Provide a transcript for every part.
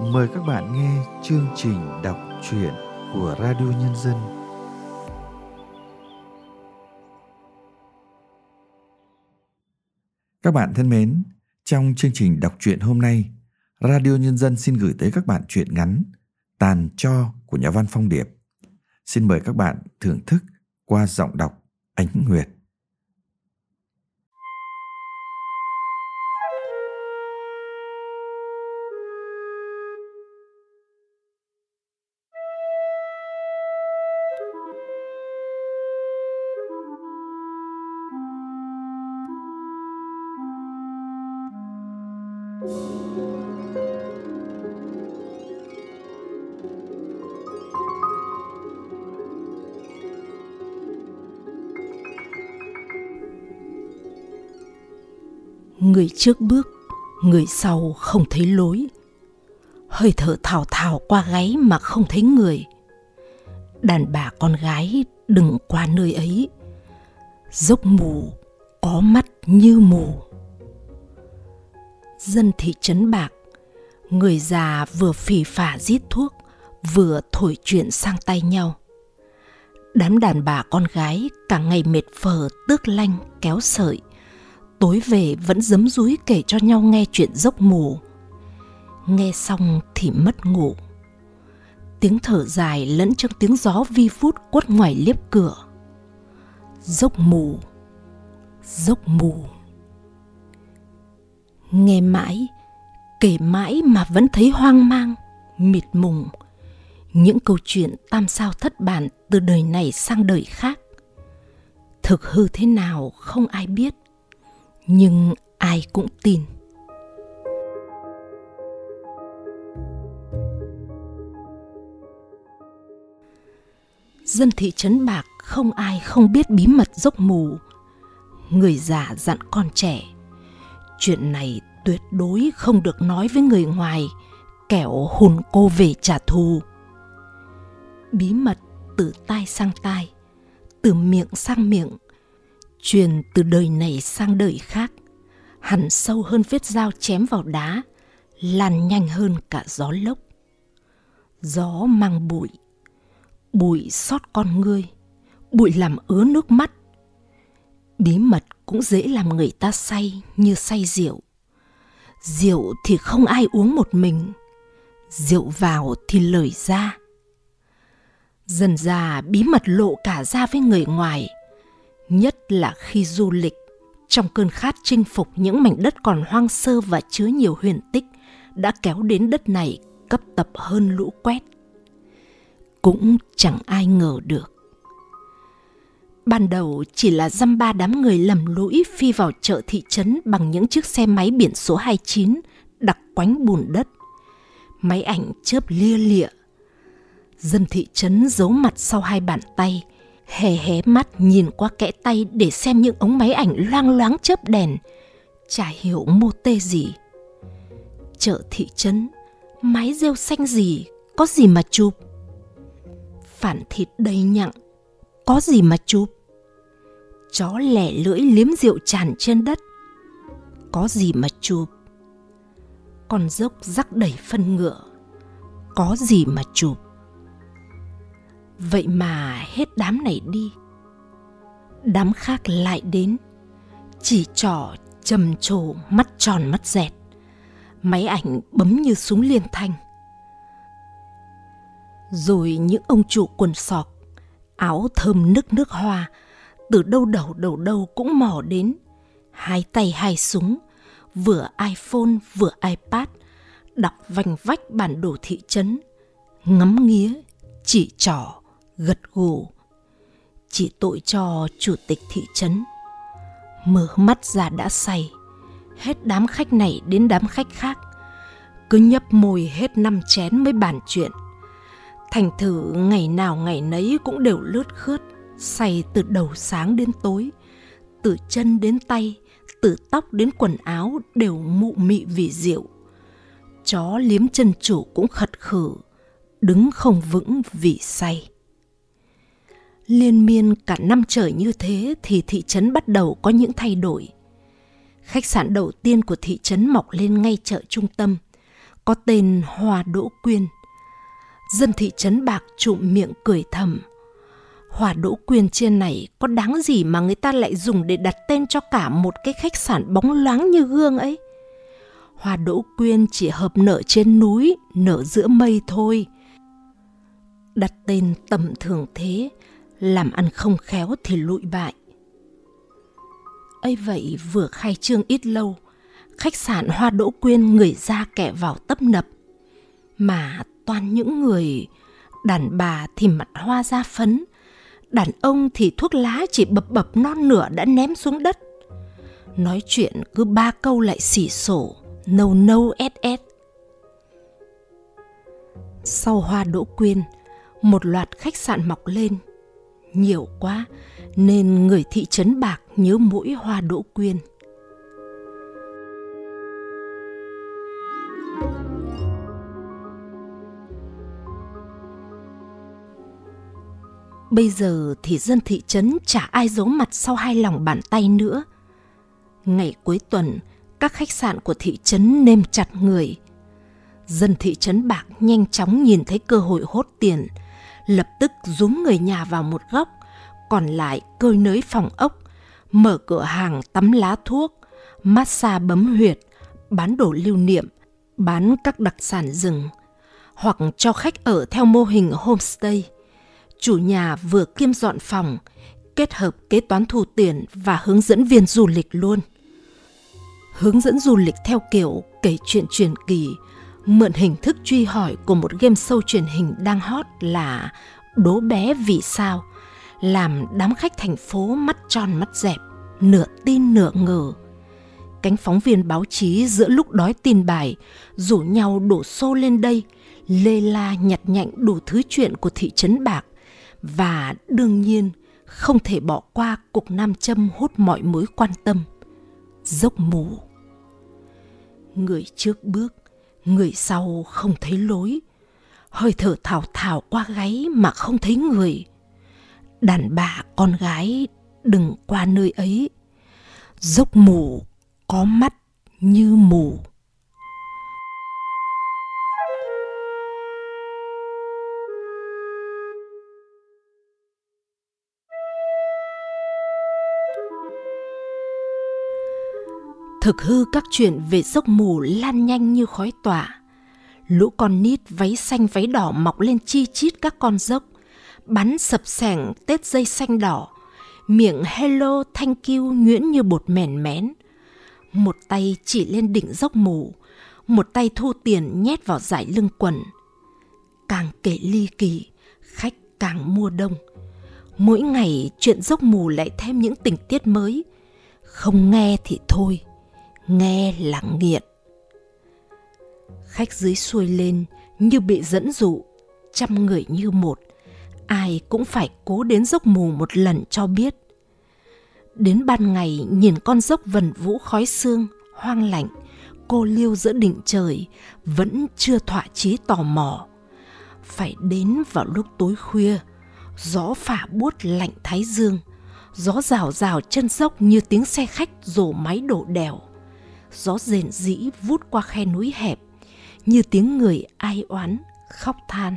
Mời các bạn nghe chương trình đọc truyện của Radio Nhân dân. Các bạn thân mến, trong chương trình đọc truyện hôm nay, Radio Nhân dân xin gửi tới các bạn truyện ngắn Tàn cho của nhà văn Phong Điệp. Xin mời các bạn thưởng thức qua giọng đọc Ánh Nguyệt. Người trước bước, người sau không thấy lối. Hơi thở thào thào qua gáy mà không thấy người. Đàn bà con gái đừng qua nơi ấy. Dốc mù, có mắt như mù. Dân thị trấn bạc, người già vừa phì phả giết thuốc, vừa thổi chuyện sang tay nhau. Đám đàn bà con gái cả ngày mệt phờ tước lanh kéo sợi tối về vẫn giấm rúi kể cho nhau nghe chuyện dốc mù. Nghe xong thì mất ngủ. Tiếng thở dài lẫn trong tiếng gió vi phút quất ngoài liếp cửa. Dốc mù dốc mù. Nghe mãi, kể mãi mà vẫn thấy hoang mang, mịt mùng. Những câu chuyện tam sao thất bản từ đời này sang đời khác. Thực hư thế nào không ai biết nhưng ai cũng tin. Dân thị trấn bạc không ai không biết bí mật dốc mù. Người già dặn con trẻ, chuyện này tuyệt đối không được nói với người ngoài, kẻo hùn cô về trả thù. Bí mật từ tai sang tai, từ miệng sang miệng truyền từ đời này sang đời khác. Hẳn sâu hơn vết dao chém vào đá lan nhanh hơn cả gió lốc. Gió mang bụi bụi xót con ngươi, bụi làm ứa nước mắt. Bí mật cũng dễ làm người ta say như say rượu. Rượu thì không ai uống một mình, rượu vào thì lời ra. Dần già bí mật lộ cả ra với người ngoài nhất là khi du lịch trong cơn khát chinh phục những mảnh đất còn hoang sơ và chứa nhiều huyền tích đã kéo đến đất này cấp tập hơn lũ quét cũng chẳng ai ngờ được ban đầu chỉ là dăm ba đám người lầm lũi phi vào chợ thị trấn bằng những chiếc xe máy biển số 29 đặc quánh bùn đất. Máy ảnh chớp lia lịa. Dân thị trấn giấu mặt sau hai bàn tay, hé hé mắt nhìn qua kẽ tay để xem những ống máy ảnh loang loáng chớp đèn. Chả hiểu mô tê gì. Chợ thị trấn, máy rêu xanh gì, có gì mà chụp. Phản thịt đầy nhặng, có gì mà chụp. Chó lẻ lưỡi liếm rượu tràn trên đất, có gì mà chụp. Con dốc rắc đầy phân ngựa, có gì mà chụp vậy mà hết đám này đi, đám khác lại đến, chỉ trỏ trầm trồ mắt tròn mắt dẹt, máy ảnh bấm như súng liên thanh. Rồi những ông chủ quần sọc, áo thơm nức nước hoa, từ đâu đầu đầu đâu cũng mò đến, hai tay hai súng, vừa iphone vừa ipad, đọc vành vách bản đồ thị trấn, ngắm nghía, chỉ trỏ gật gù. Chỉ tội cho chủ tịch thị trấn. Mở mắt ra đã say. Hết đám khách này đến đám khách khác. Cứ nhấp môi hết năm chén mới bàn chuyện. Thành thử ngày nào ngày nấy cũng đều lướt khướt, say từ đầu sáng đến tối. Từ chân đến tay, từ tóc đến quần áo đều mụ mị vì rượu. Chó liếm chân chủ cũng khật khử, đứng không vững vì say. Liên miên cả năm trời như thế thì thị trấn bắt đầu có những thay đổi. Khách sạn đầu tiên của thị trấn mọc lên ngay chợ trung tâm, có tên Hòa Đỗ Quyên. Dân thị trấn Bạc trụm miệng cười thầm. Hòa Đỗ Quyên trên này có đáng gì mà người ta lại dùng để đặt tên cho cả một cái khách sạn bóng loáng như gương ấy. Hòa Đỗ Quyên chỉ hợp nở trên núi, nở giữa mây thôi. Đặt tên tầm thường thế, làm ăn không khéo thì lụi bại. ấy vậy vừa khai trương ít lâu, khách sạn Hoa Đỗ Quyên người ra kẻ vào tấp nập. Mà toàn những người, đàn bà thì mặt hoa da phấn, đàn ông thì thuốc lá chỉ bập bập non nửa đã ném xuống đất. Nói chuyện cứ ba câu lại xỉ sổ, nâu nâu ét ét. Sau hoa đỗ quyên, một loạt khách sạn mọc lên. Nhiều quá nên người thị trấn bạc nhớ mũi hoa đỗ quyên. Bây giờ thì dân thị trấn chả ai giấu mặt sau hai lòng bàn tay nữa. Ngày cuối tuần, các khách sạn của thị trấn nêm chặt người. Dân thị trấn bạc nhanh chóng nhìn thấy cơ hội hốt tiền, lập tức rúm người nhà vào một góc, còn lại cơi nới phòng ốc, mở cửa hàng tắm lá thuốc, massage bấm huyệt, bán đồ lưu niệm, bán các đặc sản rừng, hoặc cho khách ở theo mô hình homestay. Chủ nhà vừa kiêm dọn phòng, kết hợp kế toán thu tiền và hướng dẫn viên du lịch luôn hướng dẫn du lịch theo kiểu kể chuyện truyền kỳ, mượn hình thức truy hỏi của một game show truyền hình đang hot là Đố bé vì sao, làm đám khách thành phố mắt tròn mắt dẹp, nửa tin nửa ngờ. Cánh phóng viên báo chí giữa lúc đói tin bài rủ nhau đổ xô lên đây, lê la nhặt nhạnh đủ thứ chuyện của thị trấn Bạc và đương nhiên không thể bỏ qua cục nam châm hút mọi mối quan tâm. Dốc mù. Người trước bước người sau không thấy lối. Hơi thở thảo thảo qua gáy mà không thấy người. Đàn bà con gái đừng qua nơi ấy. Dốc mù có mắt như mù. Thực hư các chuyện về dốc mù lan nhanh như khói tỏa. Lũ con nít váy xanh váy đỏ mọc lên chi chít các con dốc, bắn sập sẻng tết dây xanh đỏ, miệng hello thank you nhuyễn như bột mèn mén. Một tay chỉ lên đỉnh dốc mù, một tay thu tiền nhét vào giải lưng quần. Càng kể ly kỳ, khách càng mua đông. Mỗi ngày chuyện dốc mù lại thêm những tình tiết mới. Không nghe thì thôi nghe là nghiện. Khách dưới xuôi lên như bị dẫn dụ, trăm người như một. Ai cũng phải cố đến dốc mù một lần cho biết. Đến ban ngày nhìn con dốc vần vũ khói xương hoang lạnh, cô liêu giữa đỉnh trời vẫn chưa thỏa chí tò mò. Phải đến vào lúc tối khuya, gió phả buốt lạnh thái dương, gió rào rào chân dốc như tiếng xe khách rổ máy đổ đèo gió rền rĩ vút qua khe núi hẹp, như tiếng người ai oán khóc than.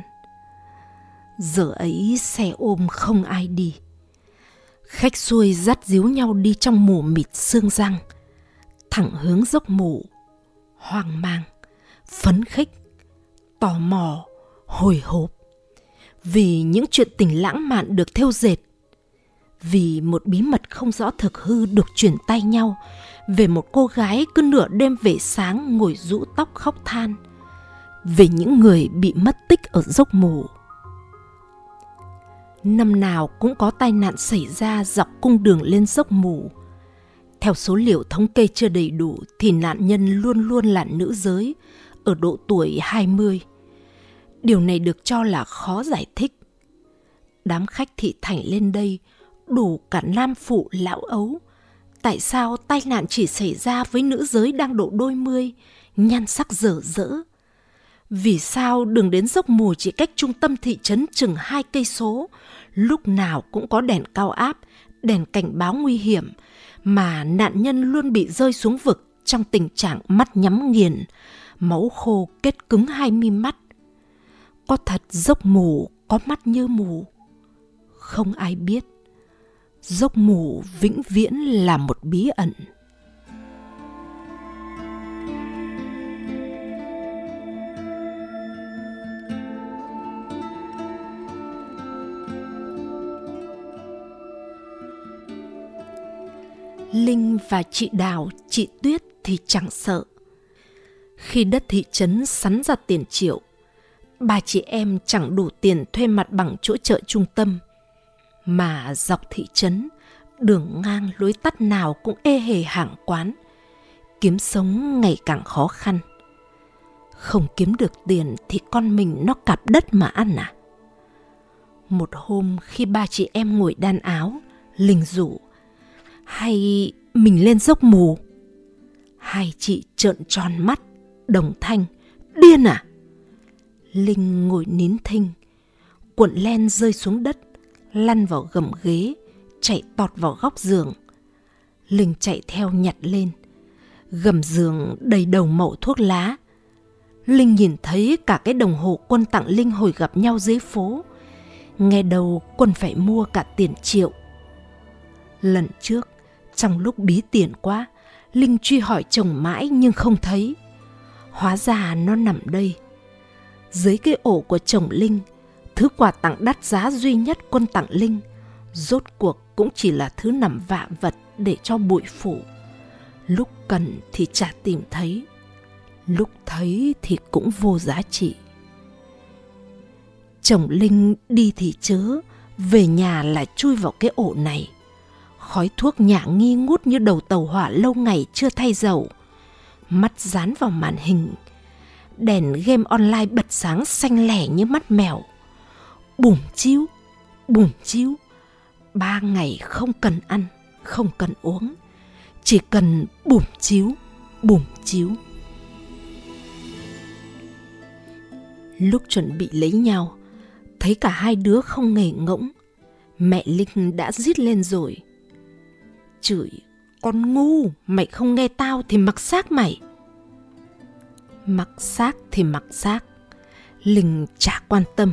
Giờ ấy xe ôm không ai đi. Khách xuôi dắt díu nhau đi trong mù mịt xương răng, thẳng hướng dốc mù, hoang mang, phấn khích, tò mò, hồi hộp. Vì những chuyện tình lãng mạn được thêu dệt, vì một bí mật không rõ thực hư được truyền tay nhau về một cô gái cứ nửa đêm về sáng ngồi rũ tóc khóc than, về những người bị mất tích ở dốc mù năm nào cũng có tai nạn xảy ra dọc cung đường lên dốc mù theo số liệu thống kê chưa đầy đủ thì nạn nhân luôn luôn là nữ giới, ở độ tuổi 20. Điều này được cho là khó giải thích. Đám khách thị thành lên đây đủ cả nam phụ lão ấu tại sao tai nạn chỉ xảy ra với nữ giới đang độ đôi mươi, nhan sắc dở dỡ? Vì sao đường đến dốc mù chỉ cách trung tâm thị trấn chừng hai cây số, lúc nào cũng có đèn cao áp, đèn cảnh báo nguy hiểm, mà nạn nhân luôn bị rơi xuống vực trong tình trạng mắt nhắm nghiền, máu khô kết cứng hai mi mắt. Có thật dốc mù, có mắt như mù. Không ai biết. Dốc mù vĩnh viễn là một bí ẩn. Linh và chị Đào, chị Tuyết thì chẳng sợ. Khi đất thị trấn sắn ra tiền triệu, ba chị em chẳng đủ tiền thuê mặt bằng chỗ chợ trung tâm. Mà dọc thị trấn, đường ngang lối tắt nào cũng ê hề hàng quán. Kiếm sống ngày càng khó khăn. Không kiếm được tiền thì con mình nó cặp đất mà ăn à? Một hôm khi ba chị em ngồi đan áo, Linh rủ hay mình lên dốc mù? Hai chị trợn tròn mắt, đồng thanh, điên à? Linh ngồi nín thinh, cuộn len rơi xuống đất, lăn vào gầm ghế, chạy tọt vào góc giường. Linh chạy theo nhặt lên, gầm giường đầy đầu mẩu thuốc lá. Linh nhìn thấy cả cái đồng hồ quân tặng Linh hồi gặp nhau dưới phố. Nghe đầu quân phải mua cả tiền triệu. Lần trước, trong lúc bí tiền quá, Linh truy hỏi chồng mãi nhưng không thấy. Hóa ra nó nằm đây. Dưới cái ổ của chồng Linh, thứ quà tặng đắt giá duy nhất quân tặng Linh, rốt cuộc cũng chỉ là thứ nằm vạ vật để cho bụi phủ. Lúc cần thì chả tìm thấy, lúc thấy thì cũng vô giá trị. Chồng Linh đi thì chớ, về nhà là chui vào cái ổ này khói thuốc nhả nghi ngút như đầu tàu hỏa lâu ngày chưa thay dầu. Mắt dán vào màn hình. Đèn game online bật sáng xanh lẻ như mắt mèo. Bùm chiếu, bùm chiếu. Ba ngày không cần ăn, không cần uống. Chỉ cần bùm chiếu, bùm chiếu. Lúc chuẩn bị lấy nhau, thấy cả hai đứa không nghề ngỗng, mẹ Linh đã rít lên rồi chửi Con ngu, mày không nghe tao thì mặc xác mày Mặc xác thì mặc xác Linh chả quan tâm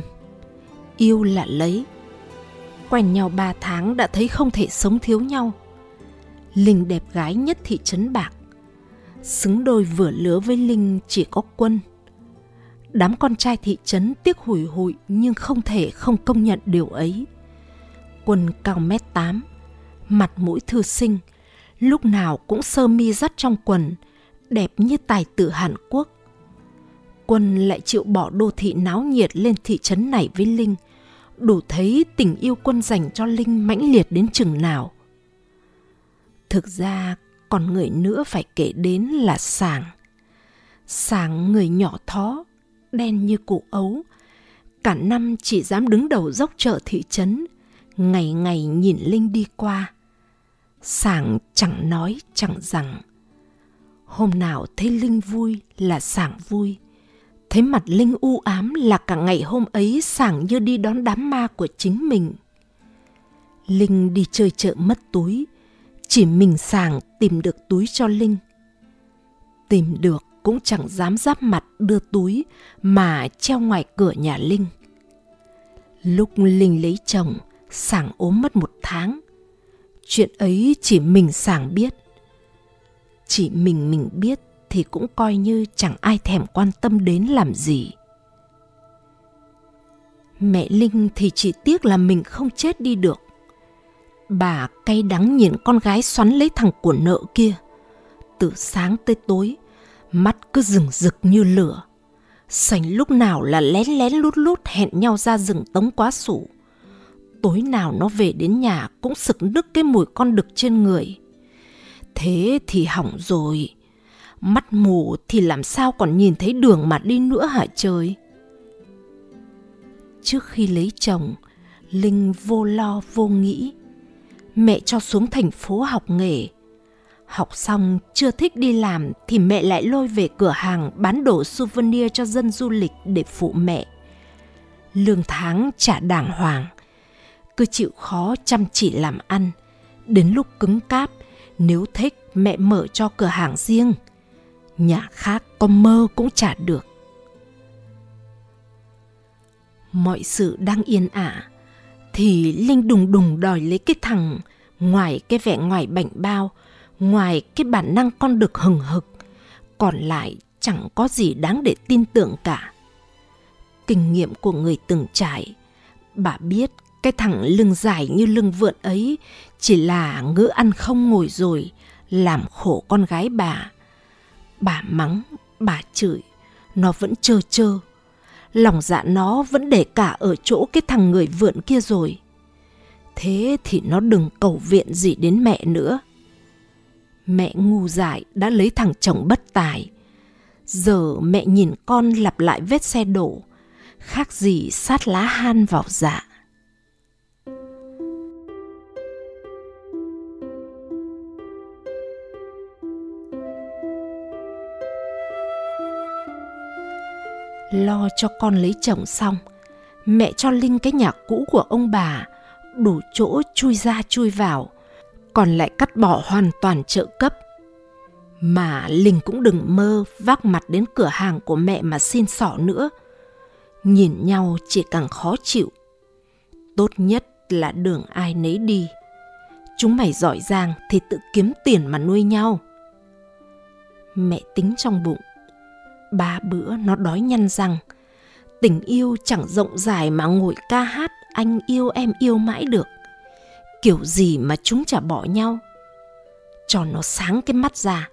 Yêu là lấy Quen nhau ba tháng đã thấy không thể sống thiếu nhau Linh đẹp gái nhất thị trấn bạc Xứng đôi vừa lứa với Linh chỉ có quân Đám con trai thị trấn tiếc hủi hụi nhưng không thể không công nhận điều ấy. Quân cao mét tám, mặt mũi thư sinh, lúc nào cũng sơ mi dắt trong quần, đẹp như tài tử Hàn Quốc. Quân lại chịu bỏ đô thị náo nhiệt lên thị trấn này với Linh, đủ thấy tình yêu quân dành cho Linh mãnh liệt đến chừng nào. Thực ra, còn người nữa phải kể đến là Sàng. Sàng người nhỏ thó, đen như cụ ấu, cả năm chỉ dám đứng đầu dốc chợ thị trấn, ngày ngày nhìn Linh đi qua. Sảng chẳng nói chẳng rằng. Hôm nào thấy Linh vui là Sảng vui. Thấy mặt Linh u ám là cả ngày hôm ấy Sảng như đi đón đám ma của chính mình. Linh đi chơi chợ mất túi, chỉ mình Sảng tìm được túi cho Linh. Tìm được cũng chẳng dám giáp mặt đưa túi mà treo ngoài cửa nhà Linh. Lúc Linh lấy chồng, Sảng ốm mất một tháng. Chuyện ấy chỉ mình Sảng biết. Chỉ mình mình biết thì cũng coi như chẳng ai thèm quan tâm đến làm gì. Mẹ Linh thì chỉ tiếc là mình không chết đi được. Bà cay đắng nhìn con gái xoắn lấy thằng của nợ kia. Từ sáng tới tối, mắt cứ rừng rực như lửa. Sành lúc nào là lén lén lút lút hẹn nhau ra rừng tống quá sủ tối nào nó về đến nhà cũng sực nức cái mùi con đực trên người. Thế thì hỏng rồi. Mắt mù thì làm sao còn nhìn thấy đường mà đi nữa hả trời? Trước khi lấy chồng, Linh vô lo vô nghĩ. Mẹ cho xuống thành phố học nghề. Học xong chưa thích đi làm thì mẹ lại lôi về cửa hàng bán đồ souvenir cho dân du lịch để phụ mẹ. Lương tháng trả đàng hoàng cứ chịu khó chăm chỉ làm ăn. Đến lúc cứng cáp, nếu thích mẹ mở cho cửa hàng riêng nhà khác có mơ cũng chả được. Mọi sự đang yên ả, thì linh đùng đùng đòi lấy cái thằng ngoài cái vẻ ngoài bảnh bao, ngoài cái bản năng con được hừng hực, còn lại chẳng có gì đáng để tin tưởng cả. Kinh nghiệm của người từng trải, bà biết cái thằng lưng dài như lưng vượn ấy chỉ là ngữ ăn không ngồi rồi, làm khổ con gái bà bà mắng, bà chửi. Nó vẫn trơ trơ. lòng dạ nó vẫn để cả ở chỗ cái thằng người vượn kia rồi. Thế thì nó đừng cầu viện gì đến mẹ nữa. Mẹ ngu dại đã lấy thằng chồng bất tài. Giờ mẹ nhìn con lặp lại vết xe đổ. Khác gì sát lá han vào dạ. Lo cho con lấy chồng xong. Mẹ cho linh cái nhà cũ của ông bà, đủ chỗ chui ra chui vào, còn lại cắt bỏ hoàn toàn trợ cấp. Mà linh cũng đừng mơ vác mặt đến cửa hàng của mẹ mà xin xỏ nữa. Nhìn nhau chỉ càng khó chịu. Tốt nhất là đường ai nấy đi. Chúng mày giỏi giang thì tự kiếm tiền mà nuôi nhau. Mẹ tính trong bụng ba bữa nó đói nhăn rằng tình yêu chẳng rộng dài mà ngồi ca hát, anh yêu em yêu mãi được. Kiểu gì mà chúng chả bỏ nhau? Cho nó sáng cái mắt ra,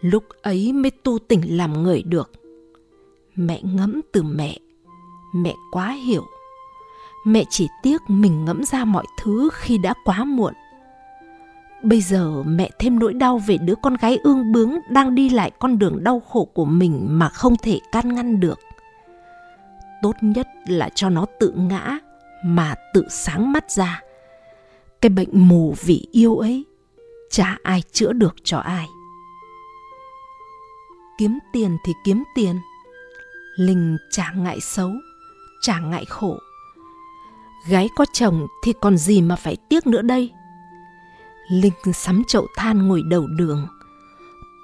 lúc ấy mới tu tỉnh làm người được. Mẹ ngẫm từ mẹ mẹ quá hiểu. Mẹ chỉ tiếc mình ngẫm ra mọi thứ khi đã quá muộn bây giờ mẹ thêm nỗi đau về đứa con gái ương bướng đang đi lại con đường đau khổ của mình mà không thể can ngăn được. Tốt nhất là cho nó tự ngã mà tự sáng mắt ra. Cái bệnh mù vì yêu ấy, chả ai chữa được cho ai. Kiếm tiền thì kiếm tiền, linh chả ngại xấu, chả ngại khổ. Gái có chồng thì còn gì mà phải tiếc nữa đây? Linh sắm chậu than ngồi đầu đường.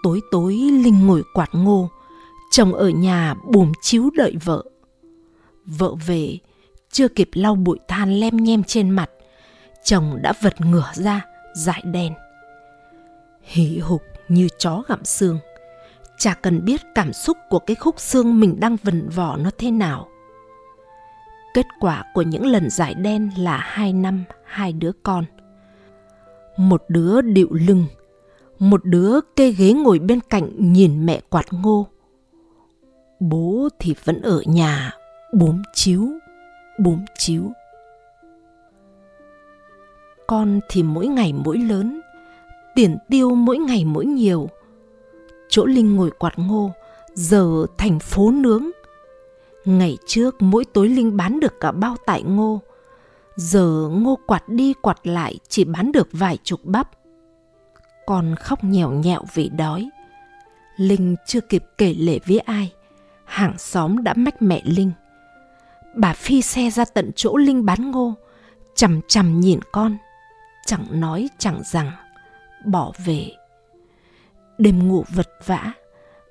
Tối tối linh ngồi quạt ngô, chồng ở nhà bùm chiếu đợi vợ. Vợ về, chưa kịp lau bụi than lem nhem trên mặt, chồng đã vật ngửa ra, dại đen hỉ hục như chó gặm xương, chả cần biết cảm xúc của cái khúc xương mình đang vần vỏ nó thế nào. Kết quả của những lần giải đen là hai năm hai đứa con một đứa điệu lưng một đứa kê ghế ngồi bên cạnh nhìn mẹ quạt ngô. Bố thì vẫn ở nhà, bốm chiếu bốm chiếu con thì mỗi ngày mỗi lớn, tiền tiêu mỗi ngày mỗi nhiều. Chỗ linh ngồi quạt ngô, giờ thành phố nướng. Ngày trước mỗi tối linh bán được cả bao tải ngô giờ ngô quạt đi quạt lại chỉ bán được vài chục bắp. Con khóc nhèo nhẹo vì đói. Linh chưa kịp kể lể với ai, hàng xóm đã mách mẹ linh. Bà phi xe ra tận chỗ linh bán ngô, chằm chằm nhìn con, chẳng nói chẳng rằng, bỏ về. Đêm ngủ vật vã,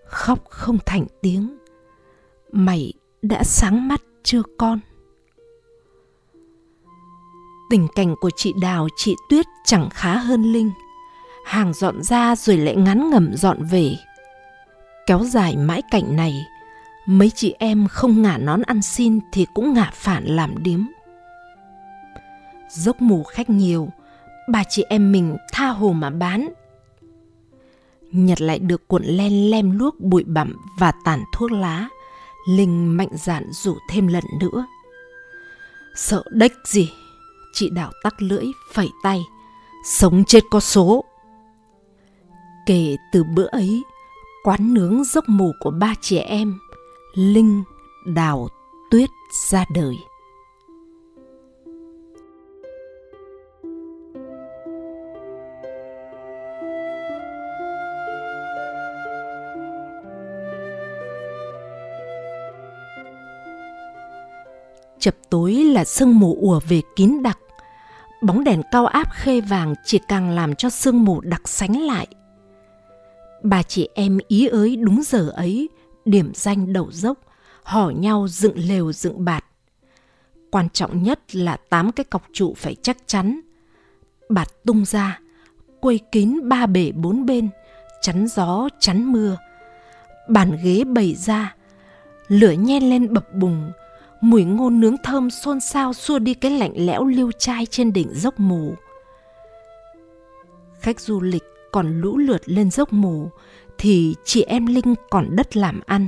khóc không thành tiếng. Mày đã sáng mắt chưa con? Tình cảnh của chị đào, chị tuyết chẳng khá hơn linh. Hàng dọn ra rồi lại ngắn ngẩm dọn về. Kéo dài mãi cảnh này, mấy chị em không ngả nón ăn xin thì cũng ngả phản làm điếm. Dốc mù khách nhiều bà chị em mình tha hồ mà bán. Nhặt lại được cuộn len lem luốc, bụi bặm và tàn thuốc lá, linh mạnh dạn rủ thêm lần nữa. Sợ đếch gì? Chị đào tắc lưỡi phẩy tay, sống chết có số. Kể từ bữa ấy, quán nướng giấc mù của ba chị em, linh, đào, tuyết ra đời. Chập tối là sương mù ùa về kín đặc bóng đèn cao áp khê vàng chỉ càng làm cho sương mù đặc sánh lại Bà chị em ý ới đúng giờ ấy, điểm danh đầu dốc, hỏ nhau dựng lều dựng bạt. Quan trọng nhất là tám cái cọc trụ phải chắc chắn. Bạt tung ra, quây kín ba bể bốn bên, chắn gió chắn mưa. Bàn ghế bày ra, lửa nhen lên bập bùng, mùi ngô nướng thơm xôn xao xua đi cái lạnh lẽo liêu trai trên đỉnh dốc mù. Khách du lịch còn lũ lượt lên dốc mù thì chị em Linh còn đất làm ăn.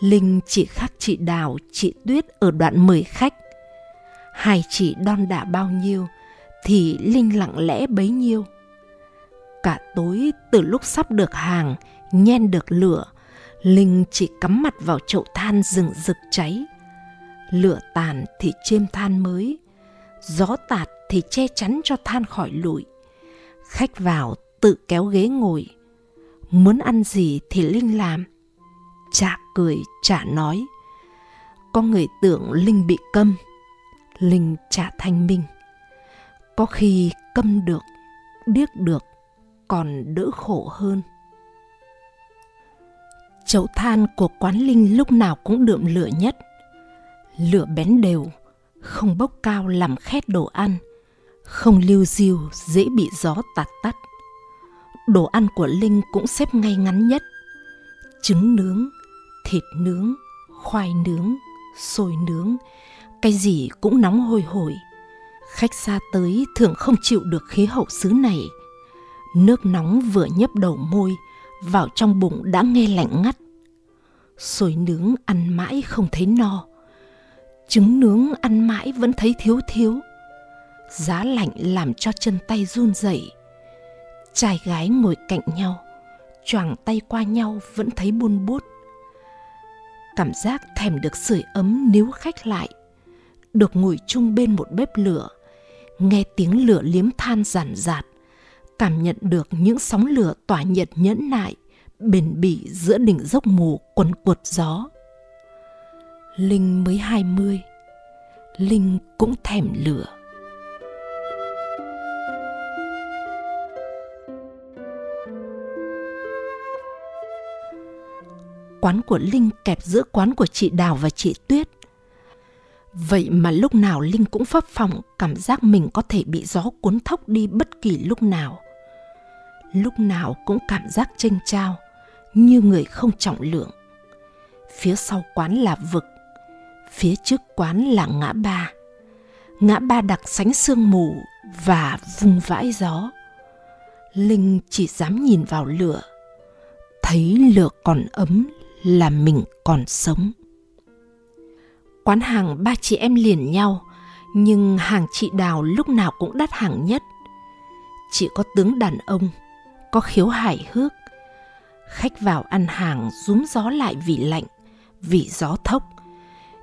Linh chỉ khác chị Đào, chị Tuyết ở đoạn mời khách. Hai chị đon đả bao nhiêu thì Linh lặng lẽ bấy nhiêu. Cả tối từ lúc sắp được hàng, nhen được lửa, Linh chỉ cắm mặt vào chậu than rừng rực cháy. Lửa tàn thì chêm than mới, gió tạt thì che chắn cho than khỏi lụi. Khách vào tự kéo ghế ngồi. Muốn ăn gì thì Linh làm. Chả cười, chả nói. Có người tưởng Linh bị câm. Linh chả thanh minh. Có khi câm được, điếc được, còn đỡ khổ hơn. Chậu than của quán Linh lúc nào cũng đượm lửa nhất. Lửa bén đều, không bốc cao làm khét đồ ăn, không lưu diêu dễ bị gió tạt tắt. Đồ ăn của Linh cũng xếp ngay ngắn nhất. Trứng nướng, thịt nướng, khoai nướng, sôi nướng, cái gì cũng nóng hôi hổi. Khách xa tới thường không chịu được khí hậu xứ này. Nước nóng vừa nhấp đầu môi, vào trong bụng đã nghe lạnh ngắt. Xôi nướng ăn mãi không thấy no. Trứng nướng ăn mãi vẫn thấy thiếu thiếu. Giá lạnh làm cho chân tay run rẩy. Trai gái ngồi cạnh nhau, choàng tay qua nhau vẫn thấy buôn bút. Cảm giác thèm được sưởi ấm níu khách lại, được ngồi chung bên một bếp lửa, nghe tiếng lửa liếm than giản giạt, cảm nhận được những sóng lửa tỏa nhiệt nhẫn nại, bền bỉ giữa đỉnh dốc mù quần cuột gió. Linh mới hai mươi, Linh cũng thèm lửa. Quán của Linh kẹp giữa quán của chị Đào và chị Tuyết. Vậy mà lúc nào Linh cũng phấp phòng cảm giác mình có thể bị gió cuốn thốc đi bất kỳ lúc nào. Lúc nào cũng cảm giác tranh trao, như người không trọng lượng. Phía sau quán là vực, phía trước quán là ngã ba. Ngã ba đặc sánh sương mù và vung vãi gió. Linh chỉ dám nhìn vào lửa, thấy lửa còn ấm là mình còn sống. Quán hàng ba chị em liền nhau, nhưng hàng chị Đào lúc nào cũng đắt hàng nhất. Chỉ có tướng đàn ông, có khiếu hài hước. Khách vào ăn hàng rúm gió lại vì lạnh, vì gió thốc.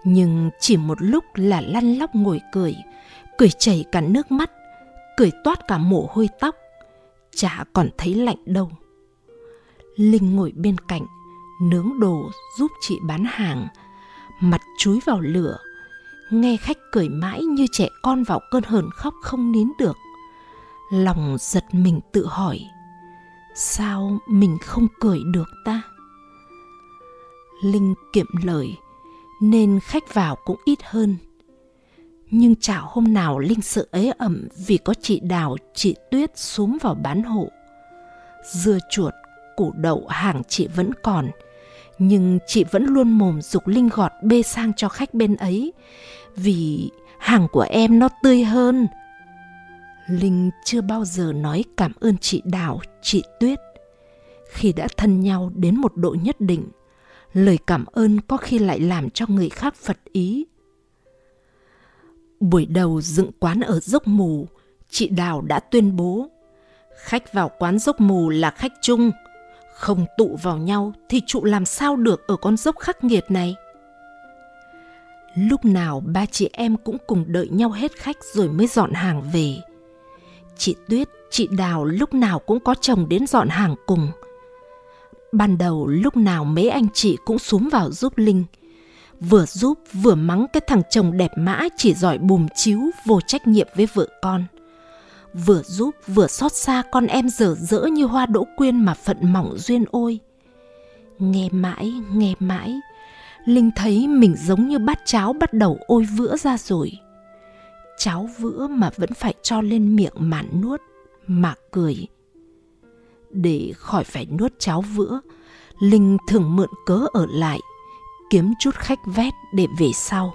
Nhưng chỉ một lúc là lăn lóc ngồi cười, cười chảy cả nước mắt, cười toát cả mồ hôi tóc. Chả còn thấy lạnh đâu. Linh ngồi bên cạnh, nướng đồ giúp chị bán hàng, mặt chúi vào lửa, nghe khách cười mãi như trẻ con vào cơn hờn khóc không nín được. Lòng giật mình tự hỏi, sao mình không cười được ta? Linh kiệm lời, nên khách vào cũng ít hơn. Nhưng chả hôm nào Linh sợ ế ẩm vì có chị Đào, chị Tuyết xuống vào bán hộ. Dưa chuột, củ đậu hàng chị vẫn còn, nhưng chị vẫn luôn mồm dục Linh gọt bê sang cho khách bên ấy, vì hàng của em nó tươi hơn. Linh chưa bao giờ nói cảm ơn chị Đào, chị Tuyết. Khi đã thân nhau đến một độ nhất định, lời cảm ơn có khi lại làm cho người khác phật ý. Buổi đầu dựng quán ở dốc mù, chị Đào đã tuyên bố khách vào quán dốc mù là khách chung, không tụ vào nhau thì trụ làm sao được ở con dốc khắc nghiệt này lúc nào ba chị em cũng cùng đợi nhau hết khách rồi mới dọn hàng về chị tuyết chị đào lúc nào cũng có chồng đến dọn hàng cùng ban đầu lúc nào mấy anh chị cũng xuống vào giúp linh vừa giúp vừa mắng cái thằng chồng đẹp mã chỉ giỏi bùm chiếu vô trách nhiệm với vợ con vừa giúp vừa xót xa con em dở dỡ như hoa đỗ quyên mà phận mỏng duyên ôi. Nghe mãi, nghe mãi, Linh thấy mình giống như bát cháo bắt đầu ôi vữa ra rồi. Cháo vữa mà vẫn phải cho lên miệng mà nuốt, mà cười. Để khỏi phải nuốt cháo vữa, Linh thường mượn cớ ở lại, kiếm chút khách vét để về sau.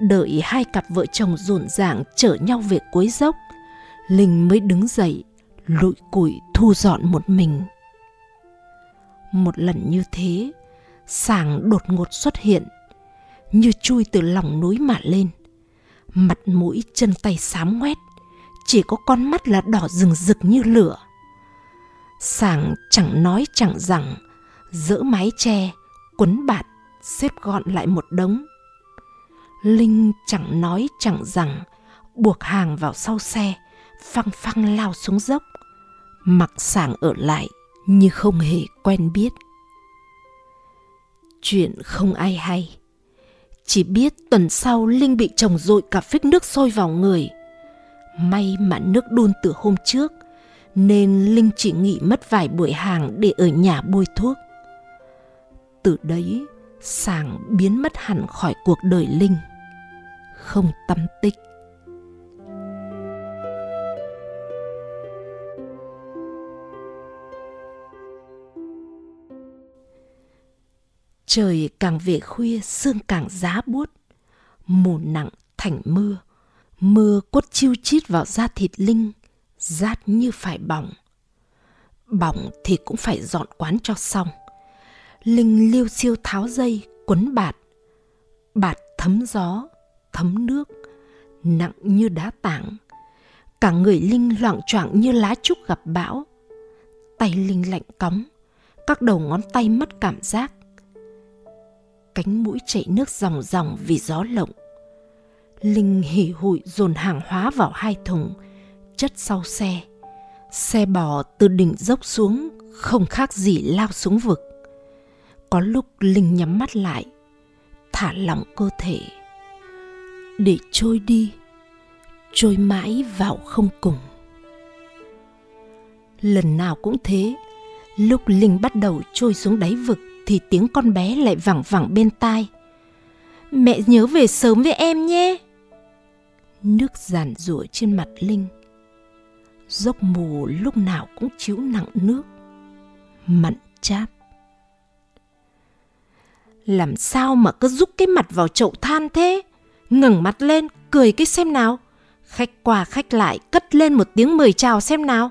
Đợi hai cặp vợ chồng rộn ràng chở nhau về cuối dốc, Linh mới đứng dậy, lụi củi thu dọn một mình. Một lần như thế, sàng đột ngột xuất hiện, như chui từ lòng núi mà lên. Mặt mũi chân tay xám ngoét, chỉ có con mắt là đỏ rừng rực như lửa. Sàng chẳng nói chẳng rằng, dỡ mái che, quấn bạt, xếp gọn lại một đống. Linh chẳng nói chẳng rằng, buộc hàng vào sau xe, phăng phăng lao xuống dốc. Mặc sàng ở lại như không hề quen biết. Chuyện không ai hay. Chỉ biết tuần sau Linh bị chồng dội cả phích nước sôi vào người. May mà nước đun từ hôm trước, nên Linh chỉ nghỉ mất vài buổi hàng để ở nhà bôi thuốc. Từ đấy, Sàng biến mất hẳn khỏi cuộc đời Linh. Không tâm tích. Trời càng về khuya sương càng giá buốt. Mù nặng thành mưa. Mưa quất chiêu chít vào da thịt Linh Rát như phải bỏng. Bỏng thì cũng phải dọn quán cho xong. Linh liêu siêu tháo dây quấn bạt. Bạt thấm gió, thấm nước Nặng như đá tảng. Cả người Linh loạn choạng như lá trúc gặp bão. Tay Linh lạnh cóng Các đầu ngón tay mất cảm giác cánh mũi chảy nước ròng ròng vì gió lộng. Linh hỉ hụi dồn hàng hóa vào hai thùng, chất sau xe. Xe bò từ đỉnh dốc xuống không khác gì lao xuống vực. Có lúc Linh nhắm mắt lại, thả lỏng cơ thể. Để trôi đi, trôi mãi vào không cùng. Lần nào cũng thế, lúc Linh bắt đầu trôi xuống đáy vực, thì tiếng con bé lại vẳng vẳng bên tai. Mẹ nhớ về sớm với em nhé. Nước giàn rủa trên mặt Linh. Dốc mù lúc nào cũng chiếu nặng nước. Mặn chát. Làm sao mà cứ rúc cái mặt vào chậu than thế? ngẩng mặt lên, cười cái xem nào. Khách qua khách lại cất lên một tiếng mời chào xem nào.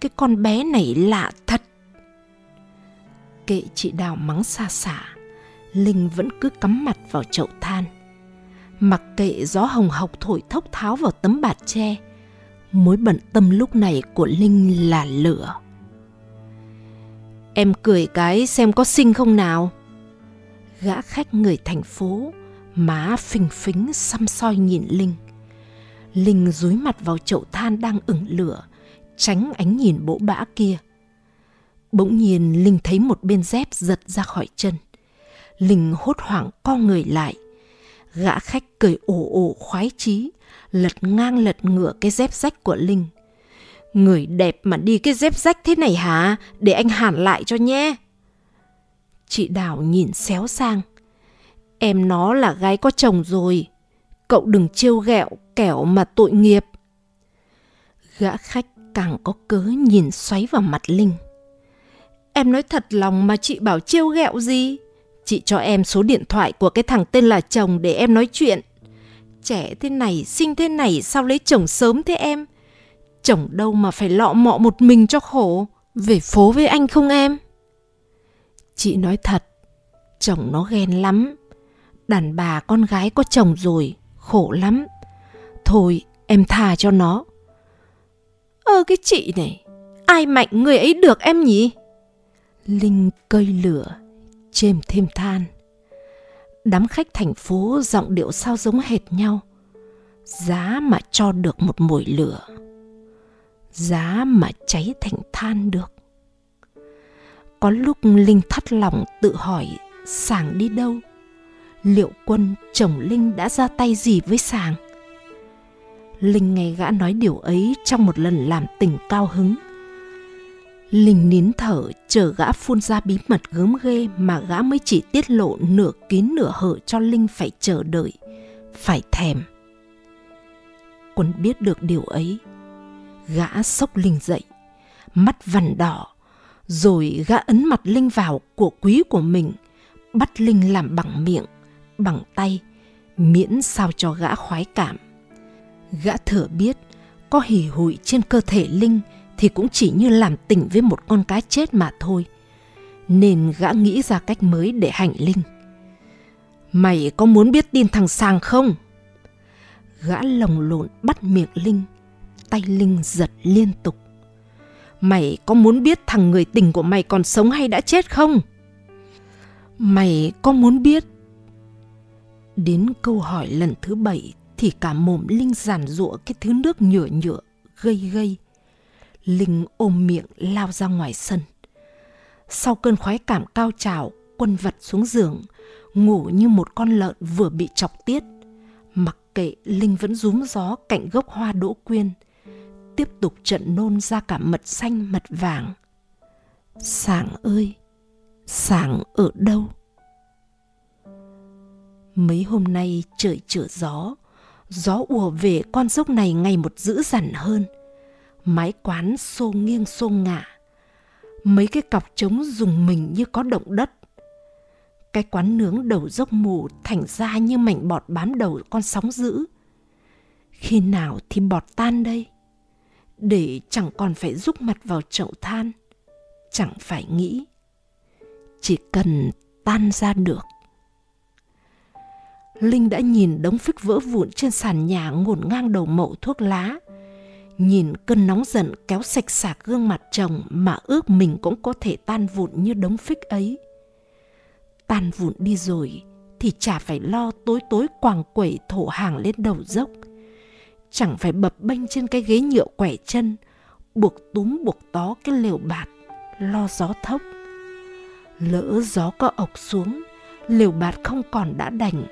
Cái con bé này lạ thật kệ chị Đào mắng xa xả, Linh vẫn cứ cắm mặt vào chậu than. Mặc kệ gió hồng hộc thổi thốc tháo vào tấm bạt tre, mối bận tâm lúc này của Linh là lửa. Em cười cái xem có xinh không nào? Gã khách người thành phố, má phình phính xăm soi nhìn Linh. Linh dúi mặt vào chậu than đang ửng lửa, tránh ánh nhìn bỗ bã kia – Bỗng nhiên Linh thấy một bên dép giật ra khỏi chân. Linh hốt hoảng co người lại. Gã khách cười ồ ồ khoái chí, lật ngang lật ngửa cái dép rách của Linh. Người đẹp mà đi cái dép rách thế này hả? Để anh hàn lại cho nhé. Chị Đào nhìn xéo sang. Em nó là gái có chồng rồi. Cậu đừng trêu ghẹo kẻo mà tội nghiệp. Gã khách càng có cớ nhìn xoáy vào mặt Linh. Em nói thật lòng mà chị bảo trêu ghẹo gì? Chị cho em số điện thoại của cái thằng tên là chồng để em nói chuyện. Trẻ thế này, sinh thế này, sao lấy chồng sớm thế em? Chồng đâu mà phải lọ mọ một mình cho khổ. Về phố với anh không em? Chị nói thật, chồng nó ghen lắm. Đàn bà con gái có chồng rồi, khổ lắm. Thôi, em tha cho nó. Ơ cái chị này, ai mạnh người ấy được em nhỉ? Linh cơi lửa, chêm thêm than. Đám khách thành phố giọng điệu sao giống hệt nhau. Giá mà cho được một mồi lửa. Giá mà cháy thành than được. Có lúc Linh thắt lòng tự hỏi Sàng đi đâu? Liệu quân chồng Linh đã ra tay gì với Sàng? Linh nghe gã nói điều ấy trong một lần làm tình cao hứng. Linh nín thở chờ gã phun ra bí mật gớm ghê mà gã mới chỉ tiết lộ nửa kín nửa hở cho Linh phải chờ đợi, phải thèm. Quân biết được điều ấy. Gã sốc Linh dậy, mắt vằn đỏ, rồi gã ấn mặt Linh vào của quý của mình, bắt Linh làm bằng miệng, bằng tay, miễn sao cho gã khoái cảm. Gã thừa biết có hỉ hụi trên cơ thể Linh thì cũng chỉ như làm tình với một con cá chết mà thôi. Nên gã nghĩ ra cách mới để hành Linh. Mày có muốn biết tin thằng Sàng không? Gã lồng lộn bắt miệng Linh, tay Linh giật liên tục. Mày có muốn biết thằng người tình của mày còn sống hay đã chết không? Mày có muốn biết? Đến câu hỏi lần thứ bảy thì cả mồm Linh giàn rụa cái thứ nước nhựa nhựa, gây gây. Linh ôm miệng lao ra ngoài sân. Sau cơn khoái cảm cao trào, quân vật xuống giường, ngủ như một con lợn vừa bị chọc tiết. Mặc kệ Linh vẫn rúm gió cạnh gốc hoa đỗ quyên, tiếp tục trận nôn ra cả mật xanh mật vàng. Sảng ơi, sảng ở đâu? Mấy hôm nay trời trở gió, gió ùa về con dốc này ngày một dữ dằn hơn. Mái quán xô nghiêng xô ngả. Mấy cái cọc trống dùng mình như có động đất. Cái quán nướng đầu dốc mù thành ra như mảnh bọt bám đầu con sóng dữ. Khi nào thì bọt tan đây? Để chẳng còn phải rúc mặt vào chậu than. Chẳng phải nghĩ. Chỉ cần tan ra được. Linh đã nhìn đống phích vỡ vụn trên sàn nhà ngổn ngang đầu mậu thuốc lá. Nhìn cơn nóng giận kéo sạch sạc gương mặt chồng mà ước mình cũng có thể tan vụn như đống phích ấy. Tan vụn đi rồi thì chả phải lo tối tối quàng quẩy thổ hàng lên đầu dốc. Chẳng phải bập bênh trên cái ghế nhựa quẻ chân, buộc túm buộc tó cái lều bạt, lo gió thốc. Lỡ gió có ộc xuống, lều bạt không còn đã đành,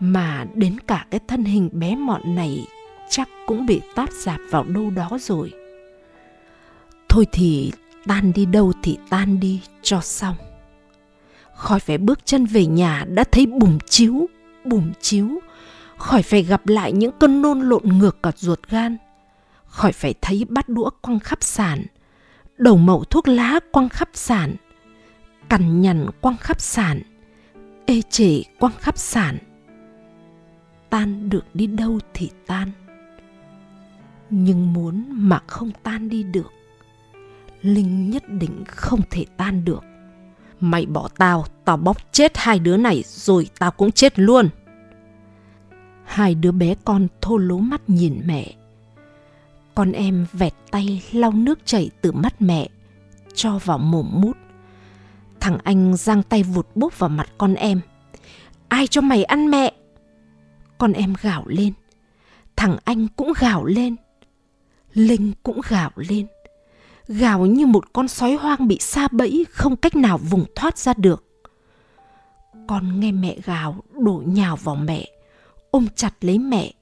mà đến cả cái thân hình bé mọn này chắc cũng bị tát dạp vào đâu đó rồi. Thôi thì tan đi đâu thì tan đi cho xong. Khỏi phải bước chân về nhà đã thấy bùm chiếu, bùm chiếu. Khỏi phải gặp lại những cơn nôn lộn ngược cả ruột gan. Khỏi phải thấy bát đũa quăng khắp sàn, đầu mẩu thuốc lá quăng khắp sàn, cằn nhằn quăng khắp sàn, ê chề quăng khắp sàn tan được đi đâu thì tan nhưng muốn mà không tan đi được. Linh nhất định không thể tan được. Mày bỏ tao tao bóc chết hai đứa này rồi tao cũng chết luôn. Hai đứa bé con thô lố mắt nhìn mẹ. Con em vẹt tay lau nước chảy từ mắt mẹ, cho vào mồm mút. Thằng anh giang tay vụt bốp vào mặt con em. Ai cho mày ăn mẹ? Con em gào lên. Thằng anh cũng gào lên linh cũng gào lên. Gào như một con sói hoang bị xa bẫy, không cách nào vùng thoát ra được. Con nghe mẹ gào, đổ nhào vào mẹ. Ôm chặt lấy mẹ,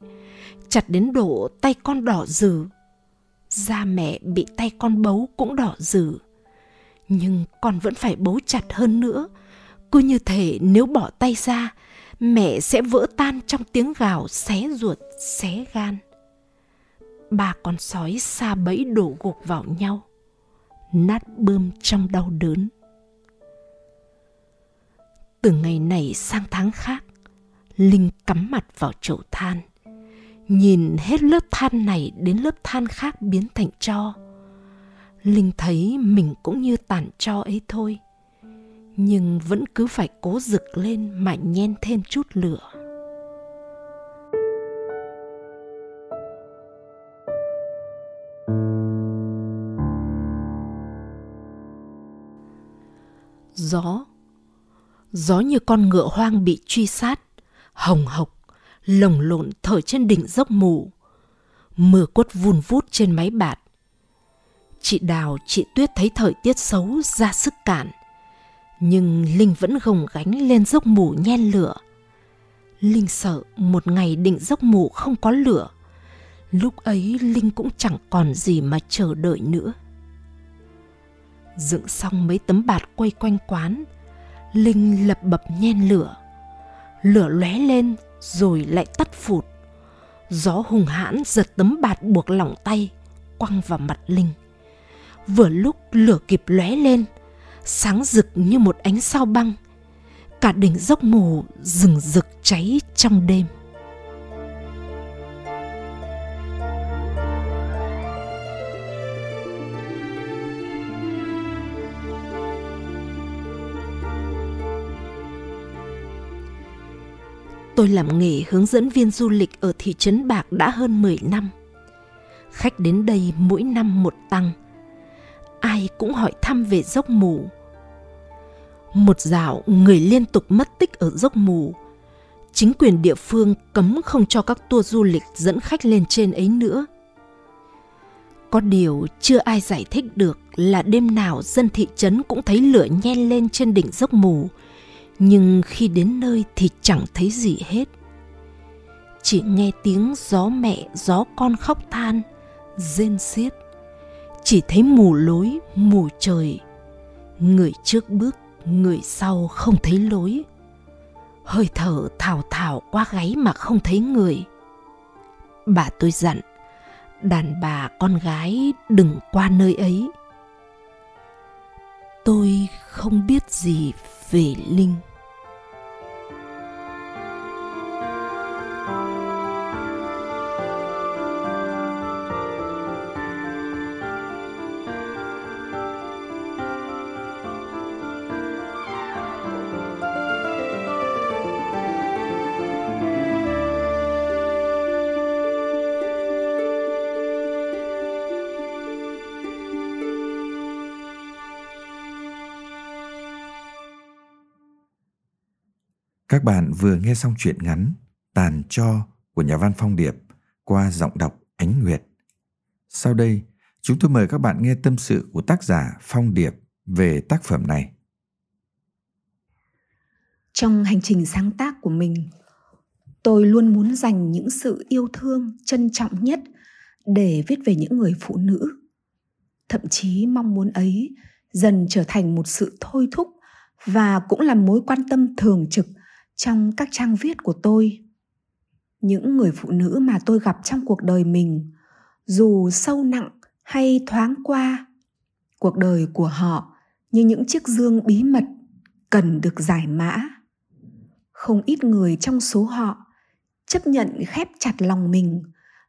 chặt đến độ tay con đỏ rừ da mẹ bị tay con bấu cũng đỏ rừ nhưng con vẫn phải bấu chặt hơn nữa. Cứ như thể nếu bỏ tay ra, mẹ sẽ vỡ tan trong tiếng gào xé ruột, xé gan ba con sói xa bẫy đổ gục vào nhau, nát bươm trong đau đớn. Từ ngày này sang tháng khác, linh cắm mặt vào chậu than, nhìn hết lớp than này đến lớp than khác biến thành cho linh thấy mình cũng như tàn cho ấy thôi, nhưng vẫn cứ phải cố rực lên mà nhen thêm chút lửa. Gió gió như con ngựa hoang bị truy sát, hồng hộc, lồng lộn thở trên đỉnh dốc mù mưa quất vun vút trên máy bạt chị đào, chị tuyết thấy thời tiết xấu ra sức cản, nhưng Linh vẫn gồng gánh lên dốc mù nhen lửa. Linh sợ một ngày đỉnh dốc mù không có lửa. Lúc ấy Linh cũng chẳng còn gì mà chờ đợi nữa. Dựng xong mấy tấm bạt quay quanh quán, Linh lập bập nhen lửa. Lửa lóe lên rồi lại tắt phụt. Gió hùng hãn giật tấm bạt buộc lỏng tay, quăng vào mặt Linh. Vừa lúc lửa kịp lóe lên, sáng rực như một ánh sao băng. Cả đỉnh dốc mù rừng rực cháy trong đêm. Tôi làm nghề hướng dẫn viên du lịch ở thị trấn Bạc đã hơn 10 năm. Khách đến đây mỗi năm một tăng. Ai cũng hỏi thăm về dốc mù. Một dạo người liên tục mất tích ở dốc mù. Chính quyền địa phương cấm không cho các tour du lịch dẫn khách lên trên ấy nữa. Có điều chưa ai giải thích được là đêm nào dân thị trấn cũng thấy lửa nhen lên trên đỉnh dốc mù, nhưng khi đến nơi thì chẳng thấy gì hết. Chỉ nghe tiếng gió mẹ, gió con khóc than, rên xiết. Chỉ thấy mù lối, mù trời. Người trước bước, người sau không thấy lối. Hơi thở thào thào qua gáy mà không thấy người. Bà tôi dặn, đàn bà, con gái, đừng qua nơi ấy. Tôi không biết gì về linh. Các bạn vừa nghe xong truyện ngắn Tàn cho của nhà văn Phong Điệp qua giọng đọc Ánh Nguyệt. Sau đây, chúng tôi mời các bạn nghe tâm sự của tác giả Phong Điệp về tác phẩm này. Trong hành trình sáng tác của mình, tôi luôn muốn dành những sự yêu thương trân trọng nhất để viết về những người phụ nữ. Thậm chí mong muốn ấy dần trở thành một sự thôi thúc và cũng là mối quan tâm thường trực trong các trang viết của tôi. Những người phụ nữ mà tôi gặp trong cuộc đời mình, dù sâu nặng hay thoáng qua, cuộc đời của họ như những chiếc dương bí mật cần được giải mã. Không ít người trong số họ chấp nhận khép chặt lòng mình,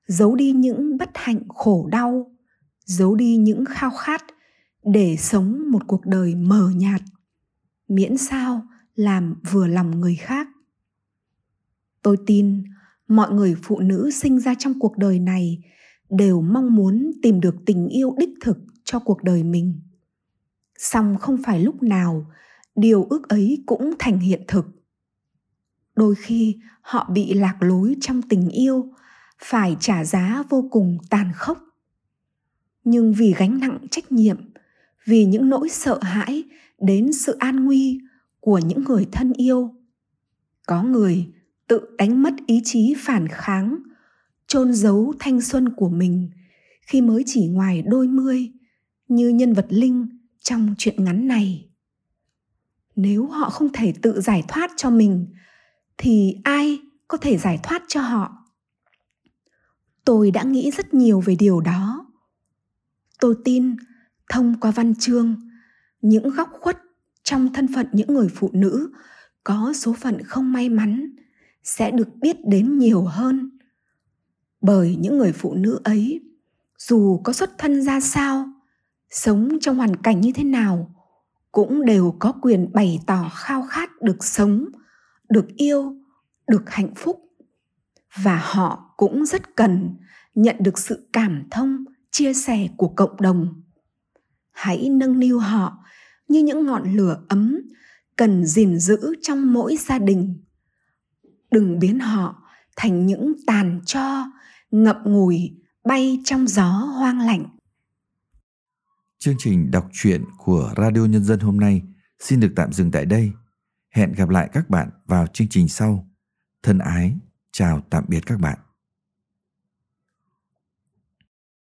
giấu đi những bất hạnh khổ đau, giấu đi những khao khát để sống một cuộc đời mờ nhạt. Miễn sao làm vừa lòng người khác. Tôi tin mọi người phụ nữ sinh ra trong cuộc đời này đều mong muốn tìm được tình yêu đích thực cho cuộc đời mình. Song không phải lúc nào, điều ước ấy cũng thành hiện thực. Đôi khi họ bị lạc lối trong tình yêu, phải trả giá vô cùng tàn khốc. Nhưng vì gánh nặng trách nhiệm, vì những nỗi sợ hãi đến sự an nguy của những người thân yêu. Có người tự đánh mất ý chí phản kháng, chôn giấu thanh xuân của mình khi mới chỉ ngoài đôi mươi như nhân vật linh trong chuyện ngắn này. Nếu họ không thể tự giải thoát cho mình, thì ai có thể giải thoát cho họ? Tôi đã nghĩ rất nhiều về điều đó. Tôi tin thông qua văn chương, những góc khuất trong thân phận những người phụ nữ, có số phận không may mắn, sẽ được biết đến nhiều hơn. Bởi những người phụ nữ ấy, dù có xuất thân ra sao, sống trong hoàn cảnh như thế nào, cũng đều có quyền bày tỏ khao khát được sống, được yêu, được hạnh phúc. Và họ cũng rất cần nhận được sự cảm thông, chia sẻ của cộng đồng. Hãy nâng niu họ như những ngọn lửa ấm cần gìn giữ trong mỗi gia đình. Đừng biến họ thành những tàn cho ngậm ngùi bay trong gió hoang lạnh. Chương trình đọc truyện của radio nhân dân hôm nay xin được tạm dừng tại đây. Hẹn gặp lại các bạn vào chương trình sau. Thân ái, chào tạm biệt các bạn.